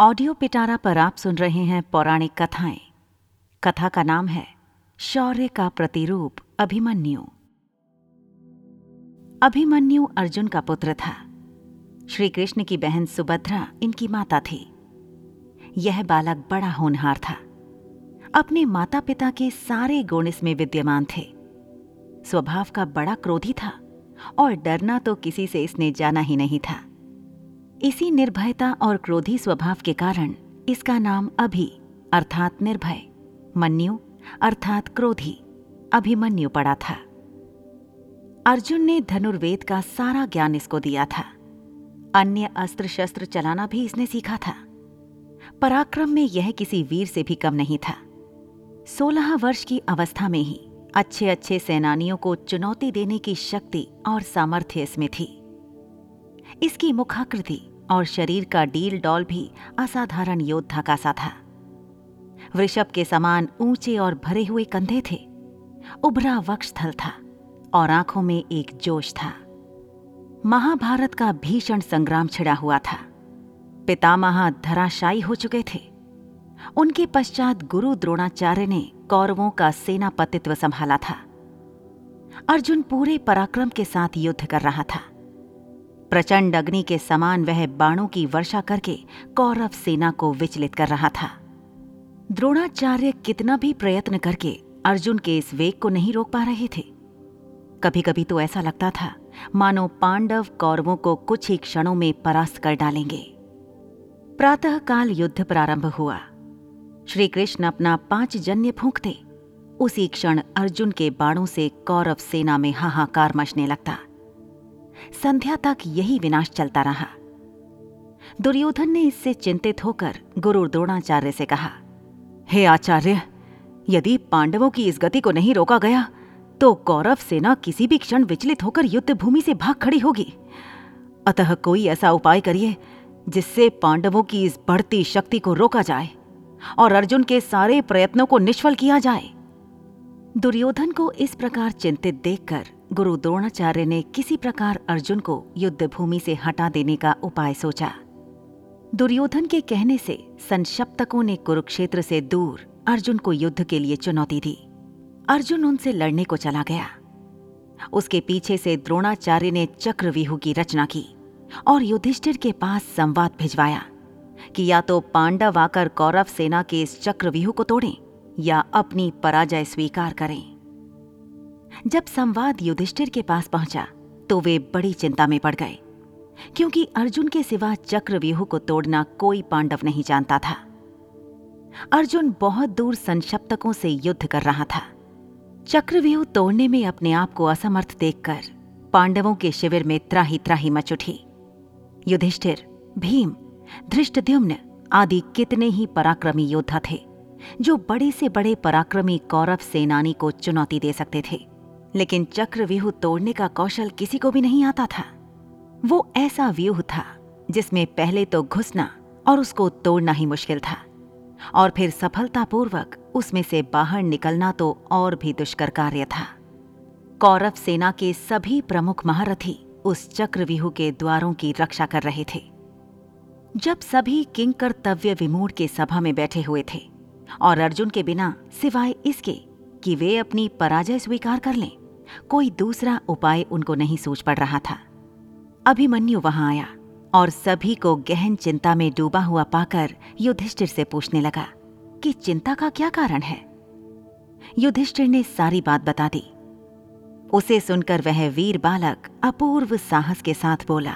Audio पिटारा पर आप सुन रहे हैं पौराणिक कथाएँ। कथा का नाम है शौर्य का प्रतिरूप अभिमन्यु। अभिमन्यु अर्जुन का पुत्र था। श्री कृष्ण की बहन सुभद्रा इनकी माता थी। यह बालक बड़ा होनहार था। अपने माता पिता के सारे गुण इसमें विद्यमान थे। स्वभाव का बड़ा क्रोधी था और डरना तो किसी से इसने जाना ही नहीं था। इसी निर्भयता और क्रोधी स्वभाव के कारण इसका नाम अभि अर्थात निर्भय, मन्यु अर्थात क्रोधी, अभिमन्यु पड़ा था। अर्जुन ने धनुर्वेद का सारा ज्ञान इसको दिया था। अन्य अस्त्र शस्त्र चलाना भी इसने सीखा था। पराक्रम में यह किसी वीर से भी कम नहीं था। सोलह वर्ष की अवस्था में ही अच्छे अच्छे सेनानियों को चुनौती देने की शक्ति और सामर्थ्य इसमें थी। इसकी मुखाकृति और शरीर का डील डॉल भी असाधारण योद्धा का सा था। वृषभ के समान ऊँचे और भरे हुए कंधे थे। उभरा वक्षस्थल था और आँखों में एक जोश था। महाभारत का भीषण संग्राम छिड़ा हुआ था। पितामह धराशायी हो चुके थे। उनके पश्चात गुरु द्रोणाचार्य ने कौरवों का सेनापतित्व संभाला था। अर्जुन पूरे पराक्रम के साथ युद्ध कर रहा था। प्रचंड अग्नि के समान वह बाणों की वर्षा करके कौरव सेना को विचलित कर रहा था। द्रोणाचार्य कितना भी प्रयत्न करके अर्जुन के इस वेग को नहीं रोक पा रहे थे। कभी कभी तो ऐसा लगता था, मानो पांडव कौरवों को कुछ ही क्षणों में परास्त कर डालेंगे। प्रातःकाल युद्ध प्रारंभ हुआ। श्री कृष्ण अपना पाँच जन्य फूंकते, उसी क्षण अर्जुन के बाणों से कौरव सेना में हाहाकार मचने लगता। संध्या तक यही विनाश चलता रहा। दुर्योधन ने इससे चिंतित होकर गुरु द्रोणाचार्य से कहा, हे आचार्य, यदि पांडवों की इस गति को नहीं रोका गया तो कौरव सेना किसी भी क्षण विचलित होकर युद्ध भूमि से भाग खड़ी होगी। अतः कोई ऐसा उपाय करिए, जिससे पांडवों की इस बढ़ती शक्ति को रोका जाए और अर्जुन के सारे प्रयत्नों को निष्फल किया जाए। दुर्योधन को इस प्रकार चिंतित देखकर गुरु द्रोणाचार्य ने किसी प्रकार अर्जुन को युद्ध भूमि से हटा देने का उपाय सोचा। दुर्योधन के कहने से संशप्तकों ने कुरुक्षेत्र से दूर अर्जुन को युद्ध के लिए चुनौती दी। अर्जुन उनसे लड़ने को चला गया। उसके पीछे से द्रोणाचार्य ने चक्रव्यूह की रचना की और युधिष्ठिर के पास संवाद भिजवाया कि या तो पांडव आकर कौरव सेना के इस चक्रव्यूह को तोड़ें या अपनी पराजय स्वीकार करें। जब संवाद युधिष्ठिर के पास पहुँचा तो वे बड़ी चिंता में पड़ गए, क्योंकि अर्जुन के सिवा चक्रव्यूह को तोड़ना कोई पांडव नहीं जानता था। अर्जुन बहुत दूर संशप्तकों से युद्ध कर रहा था। चक्रव्यूह तोड़ने में अपने आप को असमर्थ देखकर पांडवों के शिविर में त्राही त्राही मच उठी। युधिष्ठिर, भीम, धृष्टद्युम्न आदि कितने ही पराक्रमी योद्धा थे, जो बड़े से बड़े पराक्रमी कौरव सेनानी को चुनौती दे सकते थे। लेकिन चक्रव्यूह तोड़ने का कौशल किसी को भी नहीं आता था। वो ऐसा व्यूह था, जिसमें पहले तो घुसना और उसको तोड़ना ही मुश्किल था, और फिर सफलतापूर्वक उसमें से बाहर निकलना तो और भी दुष्कर कार्य था। कौरव सेना के सभी प्रमुख महारथी उस चक्रव्यूह के द्वारों की रक्षा कर रहे थे। जब सभी किंग कर्तव्य विमूढ़ के सभा में बैठे हुए थे, और अर्जुन के बिना सिवाय इसके कि वे अपनी पराजय स्वीकार कर लें कोई दूसरा उपाय उनको नहीं सोच पड़ रहा था। अभिमन्यु वहाँ आया और सभी को गहन चिंता में डूबा हुआ पाकर युधिष्ठिर से पूछने लगा कि चिंता का क्या कारण है? युधिष्ठिर ने सारी बात बता दी। उसे सुनकर वह वीर बालक अपूर्व साहस के साथ बोला,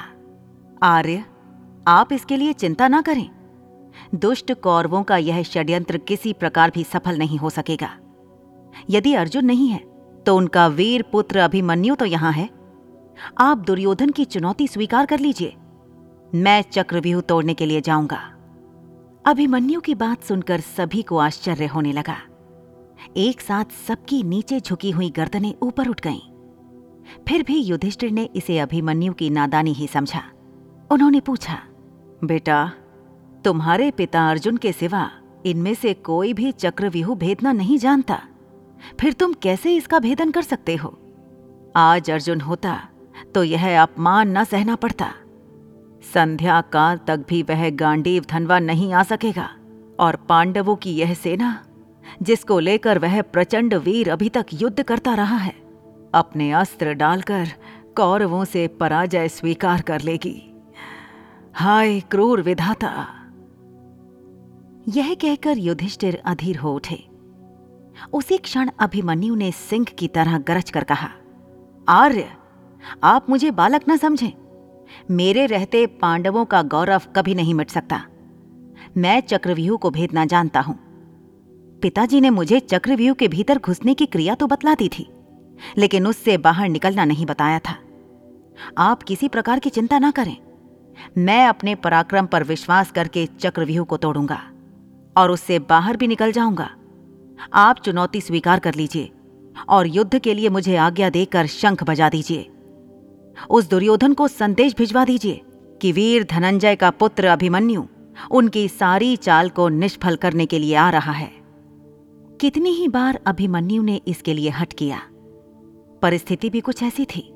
आर्य, आप इसके लिए चिंता ना करें। दुष्ट कौरवों का यह षड्यंत्र किसी प्रकार भी सफल नहीं हो सकेगा। यदि अर्जुन नहीं है तो उनका वीर पुत्र अभिमन्यु तो यहाँ है। आप दुर्योधन की चुनौती स्वीकार कर लीजिए। मैं चक्रव्यूह तोड़ने के लिए जाऊँगा। अभिमन्यु की बात सुनकर सभी को आश्चर्य होने लगा। एक साथ सबकी नीचे झुकी हुई गर्दनें ऊपर उठ गईं। फिर भी युधिष्ठिर ने इसे अभिमन्यु की नादानी ही समझा। उन्होंने पूछा, बेटा, तुम्हारे पिता अर्जुन के सिवा इनमें से कोई भी चक्रव्यूह भेदना नहीं जानता। फिर तुम कैसे इसका भेदन कर सकते हो? आज अर्जुन होता तो यह अपमान न सहना पड़ता। संध्या काल तक भी वह गांडीव धनवा नहीं आ सकेगा, और पांडवों की यह सेना, जिसको लेकर वह प्रचंड वीर अभी तक युद्ध करता रहा है, अपने अस्त्र डालकर कौरवों से पराजय स्वीकार कर लेगी। हाय क्रूर विधाता! यह कहकर युधिष्ठिर अधीर हो उठे। उसी क्षण अभिमन्यु ने सिंह की तरह गरज कर कहा, आर्य, आप मुझे बालक न समझें। मेरे रहते पांडवों का गौरव कभी नहीं मिट सकता। मैं चक्रव्यूह को भेदना जानता हूँ। पिताजी ने मुझे चक्रव्यूह के भीतर घुसने की क्रिया तो बतला दी थी, लेकिन उससे बाहर निकलना नहीं बताया था। आप किसी प्रकार की चिंता ना करें। मैं अपने पराक्रम पर विश्वास करके चक्रव्यूह को तोड़ूँगा और उससे बाहर भी निकल जाऊँगा। आप चुनौती स्वीकार कर लीजिए और युद्ध के लिए मुझे आज्ञा देकर शंख बजा दीजिए। उस दुर्योधन को संदेश भिजवा दीजिए कि वीर धनंजय का पुत्र अभिमन्यु उनकी सारी चाल को निष्फल करने के लिए आ रहा है। कितनी ही बार अभिमन्यु ने इसके लिए हट किया, परिस्थिति भी कुछ ऐसी थी।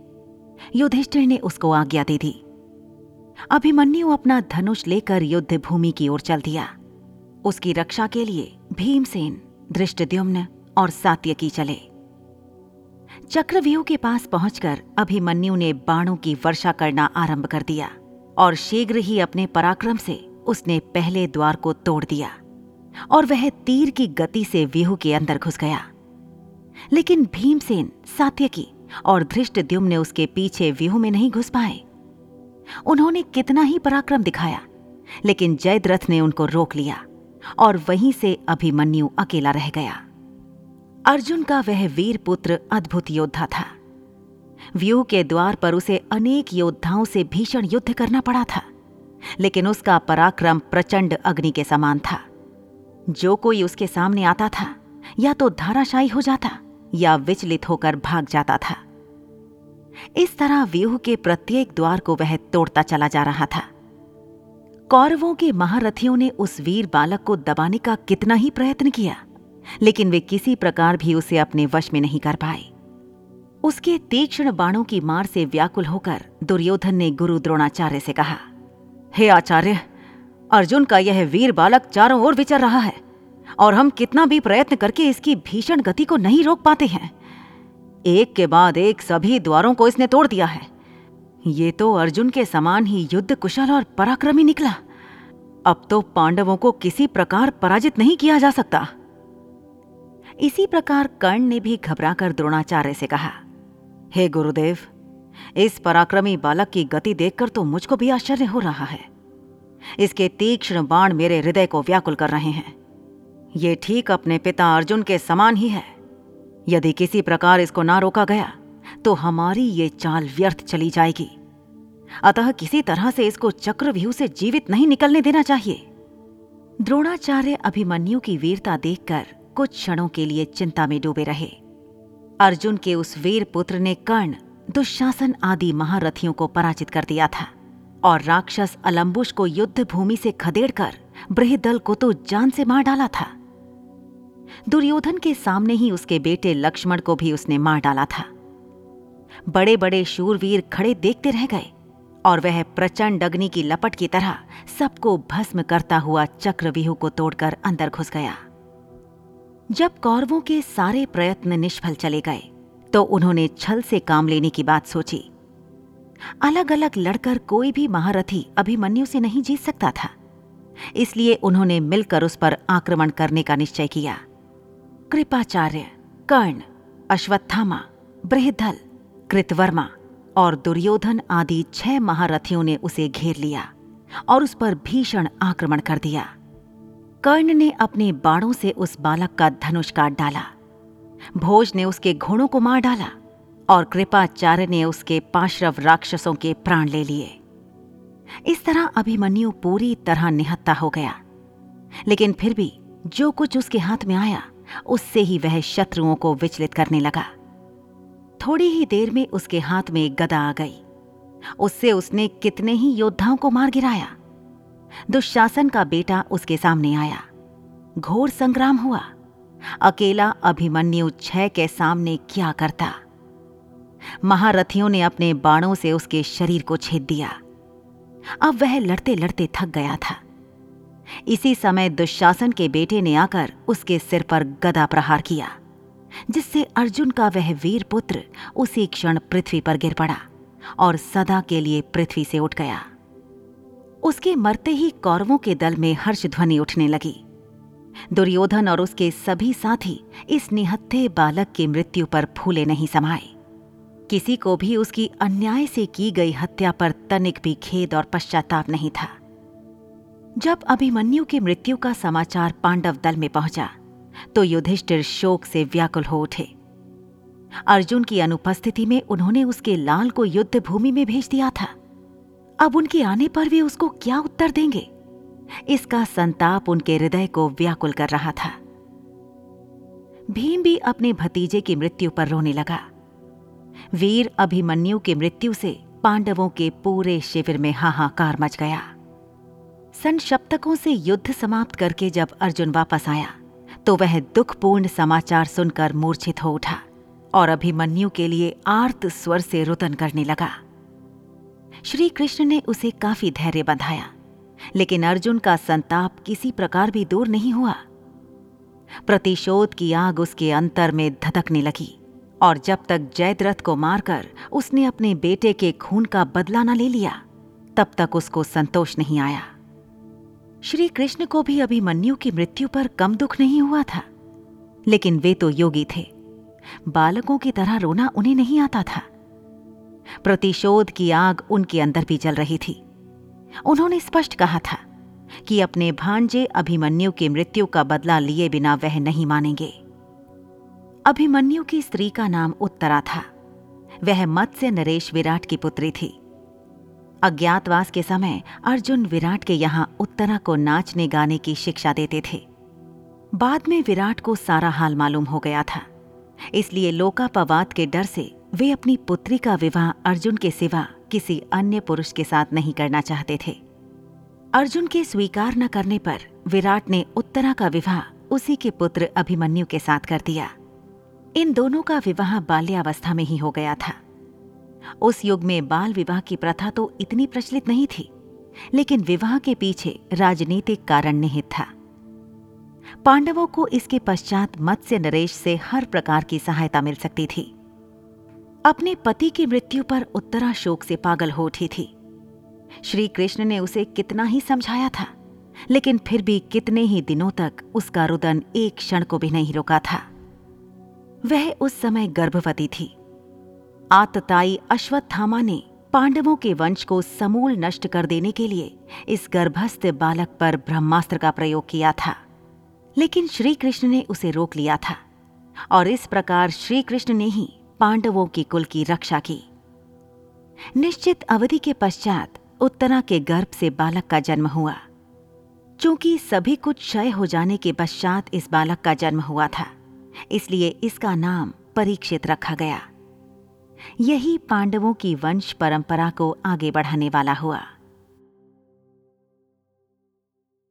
युधिष्ठिर ने उसको आज्ञा दे दी। अभिमन्यु अपना धनुष लेकर युद्ध भूमि की ओर चल दिया। उसकी रक्षा के लिए भीमसेन दृष्टद्युम्न और सात्यकी चले। चक्रव्यूह के पास पहुंचकर अभिमन्यु ने बाणों की वर्षा करना आरंभ कर दिया और शीघ्र ही अपने पराक्रम से उसने पहले द्वार को तोड़ दिया और वह तीर की गति से व्यूह के अंदर घुस गया। लेकिन भीमसेन सात्यकी और धृष्ट ने उसके पीछे व्यूह में नहीं घुस पाए। उन्होंने कितना ही पराक्रम दिखाया, लेकिन जयद्रथ ने उनको रोक लिया। और वहीं से अभिमन्यु अकेला रह गया। अर्जुन का वह वीर पुत्र अद्भुत योद्धा था। व्यू के द्वार पर उसे अनेक योद्धाओं से भीषण युद्ध करना पड़ा था, लेकिन उसका पराक्रम प्रचंड अग्नि के समान था। जो कोई उसके सामने आता था, या तो धाराशायी हो जाता, या विचलित होकर भाग जाता था। इस तरह व्यूह के प्रत्येक द्वार को वह तोड़ता चला जा रहा था। कौरवों के महारथियों ने उस वीर बालक को दबाने का कितना ही प्रयत्न किया, लेकिन वे किसी प्रकार भी उसे अपने वश में नहीं कर पाए। उसके तीक्ष्ण बाणों की मार से व्याकुल होकर दुर्योधन ने गुरु द्रोणाचार्य से कहा, हे आचार्य, अर्जुन का यह वीर बालक चारों ओर विचर रहा है, और हम कितना भी प्रयत्न करके इसकी भीषण गति को नहीं रोक पाते हैं। एक के बाद एक सभी द्वारों को इसने तोड़ दिया है। ये तो अर्जुन के समान ही युद्ध कुशल और पराक्रमी निकला। अब तो पांडवों को किसी प्रकार पराजित नहीं किया जा सकता। इसी प्रकार कर्ण ने भी घबराकर द्रोणाचार्य से कहा, हे hey गुरुदेव, इस पराक्रमी बालक की गति देखकर तो मुझको भी आश्चर्य हो रहा है। इसके तीक्ष्ण बाण मेरे हृदय को व्याकुल कर रहे हैं। ये ठीक अपने पिता अर्जुन के समान ही है। यदि किसी प्रकार इसको ना रोका गया तो हमारी ये चाल व्यर्थ चली जाएगी। अतः किसी तरह से इसको चक्रव्यूह से जीवित नहीं निकलने देना चाहिए। द्रोणाचार्य अभिमन्यु की वीरता देखकर कुछ क्षणों के लिए चिंता में डूबे रहे। अर्जुन के उस वीर पुत्र ने कर्ण, दुशासन आदि महारथियों को पराजित कर दिया था और राक्षस अलम्बुश को युद्ध भूमि से खदेड़कर बृहदल को तो जान से मार डाला था। दुर्योधन के सामने ही उसके बेटे लक्ष्मण को भी उसने मार डाला था। बड़े बड़े शूरवीर खड़े देखते रह गए और वह प्रचंड अग्नि की लपट की तरह सबको भस्म करता हुआ चक्रव्यूह को तोड़कर अंदर घुस गया। जब कौरवों के सारे प्रयत्न निष्फल चले गए तो उन्होंने छल से काम लेने की बात सोची। अलग अलग लड़कर कोई भी महारथी अभिमन्यु से नहीं जीत सकता था, इसलिए उन्होंने मिलकर उस पर आक्रमण करने का निश्चय किया। कृपाचार्य, कर्ण, अश्वत्थामा, बृहदल कृतवर्मा और दुर्योधन आदि छह महारथियों ने उसे घेर लिया और उस पर भीषण आक्रमण कर दिया। कर्ण ने अपने बाणों से उस बालक का धनुष काट डाला। भोज ने उसके घोड़ों को मार डाला और कृपाचार्य ने उसके पाशरव राक्षसों के प्राण ले लिए। इस तरह अभिमन्यु पूरी तरह निहत्ता हो गया। लेकिन फिर भी जो कुछ उसके हाथ में आया, उससे ही वह शत्रुओं को विचलित करने लगा। थोड़ी ही देर में उसके हाथ में एक गदा आ गई। उससे उसने कितने ही योद्धाओं को मार गिराया। दुशासन का बेटा उसके सामने आया। घोर संग्राम हुआ। अकेला अभिमन्यु छह के सामने क्या करता? महारथियों ने अपने बाणों से उसके शरीर को छेद दिया। अब वह लड़ते लड़ते थक गया था। इसी समय दुशासन के बेटे ने आकर उसके सिर पर गदा प्रहार किया। जिससे अर्जुन का वह वीर पुत्र उसी क्षण पृथ्वी पर गिर पड़ा और सदा के लिए पृथ्वी से उठ गया। उसके मरते ही कौरवों के दल में हर्ष ध्वनि उठने लगी। दुर्योधन और उसके सभी साथी इस निहत्थे बालक की मृत्यु पर फूले नहीं समाये। किसी को भी उसकी अन्याय से की गई हत्या पर तनिक भी खेद और पश्चाताप नहीं था। जब अभिमन्यु की मृत्यु का समाचार पांडव दल में पहुँचा तो युधिष्ठिर शोक से व्याकुल हो उठे। अर्जुन की अनुपस्थिति में उन्होंने उसके लाल को युद्ध भूमि में भेज दिया था। अब उनके आने पर वे उसको क्या उत्तर देंगे? इसका संताप उनके हृदय को व्याकुल कर रहा था। भीम भी अपने भतीजे की मृत्यु पर रोने लगा। वीर अभिमन्यु की मृत्यु से पांडवों के पूरे शिविर में हाहाकार मच गया। संशप्तकों से युद्ध समाप्त करके जब अर्जुन वापस आया तो वह दुखपूर्ण समाचार सुनकर मूर्छित हो उठा और अभिमन्यु के लिए आर्त स्वर से रुदन करने लगा। श्री कृष्ण ने उसे काफ़ी धैर्य बंधाया, लेकिन अर्जुन का संताप किसी प्रकार भी दूर नहीं हुआ। प्रतिशोध की आग उसके अंतर में धधकने लगी और जब तक जयद्रथ को मारकर उसने अपने बेटे के खून का बदला न ले लिया, तब तक उसको संतोष नहीं आया। श्री कृष्ण को भी अभिमन्यु की मृत्यु पर कम दुख नहीं हुआ था। लेकिन वे तो योगी थे। बालकों की तरह रोना उन्हें नहीं आता था। प्रतिशोध की आग उनके अंदर भी जल रही थी। उन्होंने स्पष्ट कहा था कि अपने भांजे अभिमन्यु की मृत्यु का बदला लिए बिना वह नहीं मानेंगे। अभिमन्यु की स्त्री का नाम उत्तरा था। वह मत्स्य नरेश विराट की पुत्री थी। अज्ञातवास के समय अर्जुन विराट के यहाँ उत्तरा को नाचने गाने की शिक्षा देते थे। बाद में विराट को सारा हाल मालूम हो गया था। इसलिए लोकापवाद के डर से वे अपनी पुत्री का विवाह अर्जुन के सिवा किसी अन्य पुरुष के साथ नहीं करना चाहते थे। अर्जुन के स्वीकार न करने पर विराट ने उत्तरा का विवाह उसी के पुत्र अभिमन्यु के साथ कर दिया। इन दोनों का विवाह बाल्यावस्था में ही हो गया था। उस युग में बाल विवाह की प्रथा तो इतनी प्रचलित नहीं थी, लेकिन विवाह के पीछे राजनीतिक कारण निहित था। पांडवों को इसके पश्चात मत्स्य नरेश से हर प्रकार की सहायता मिल सकती थी। अपने पति की मृत्यु पर उत्तरा शोक से पागल हो उठी थी। श्री कृष्ण ने उसे कितना ही समझाया था, लेकिन फिर भी कितने ही दिनों तक उसका रुदन एक क्षण को भी नहीं रुका था। वह उस समय गर्भवती थी। आतताई अश्वत्थामा ने पांडवों के वंश को समूल नष्ट कर देने के लिए इस गर्भस्थ बालक पर ब्रह्मास्त्र का प्रयोग किया था। लेकिन श्री कृष्ण ने उसे रोक लिया था और इस प्रकार श्री कृष्ण ने ही पांडवों की कुल की रक्षा की। निश्चित अवधि के पश्चात उत्तरा के गर्भ से बालक का जन्म हुआ। चूँकि सभी कुछ क्षय हो जाने के पश्चात इस बालक का जन्म हुआ था, इसलिए इसका नाम परीक्षित रखा गया। यही पांडवों की वंश परंपरा को आगे बढ़ाने वाला हुआ।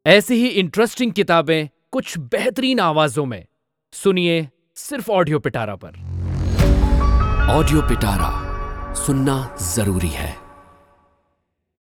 ऐसी ही इंटरेस्टिंग किताबें कुछ बेहतरीन आवाजों में। सुनिए सिर्फ़ ऑडियो पिटारा पर। ऑडियो पिटारा सुनना ज़रूरी है।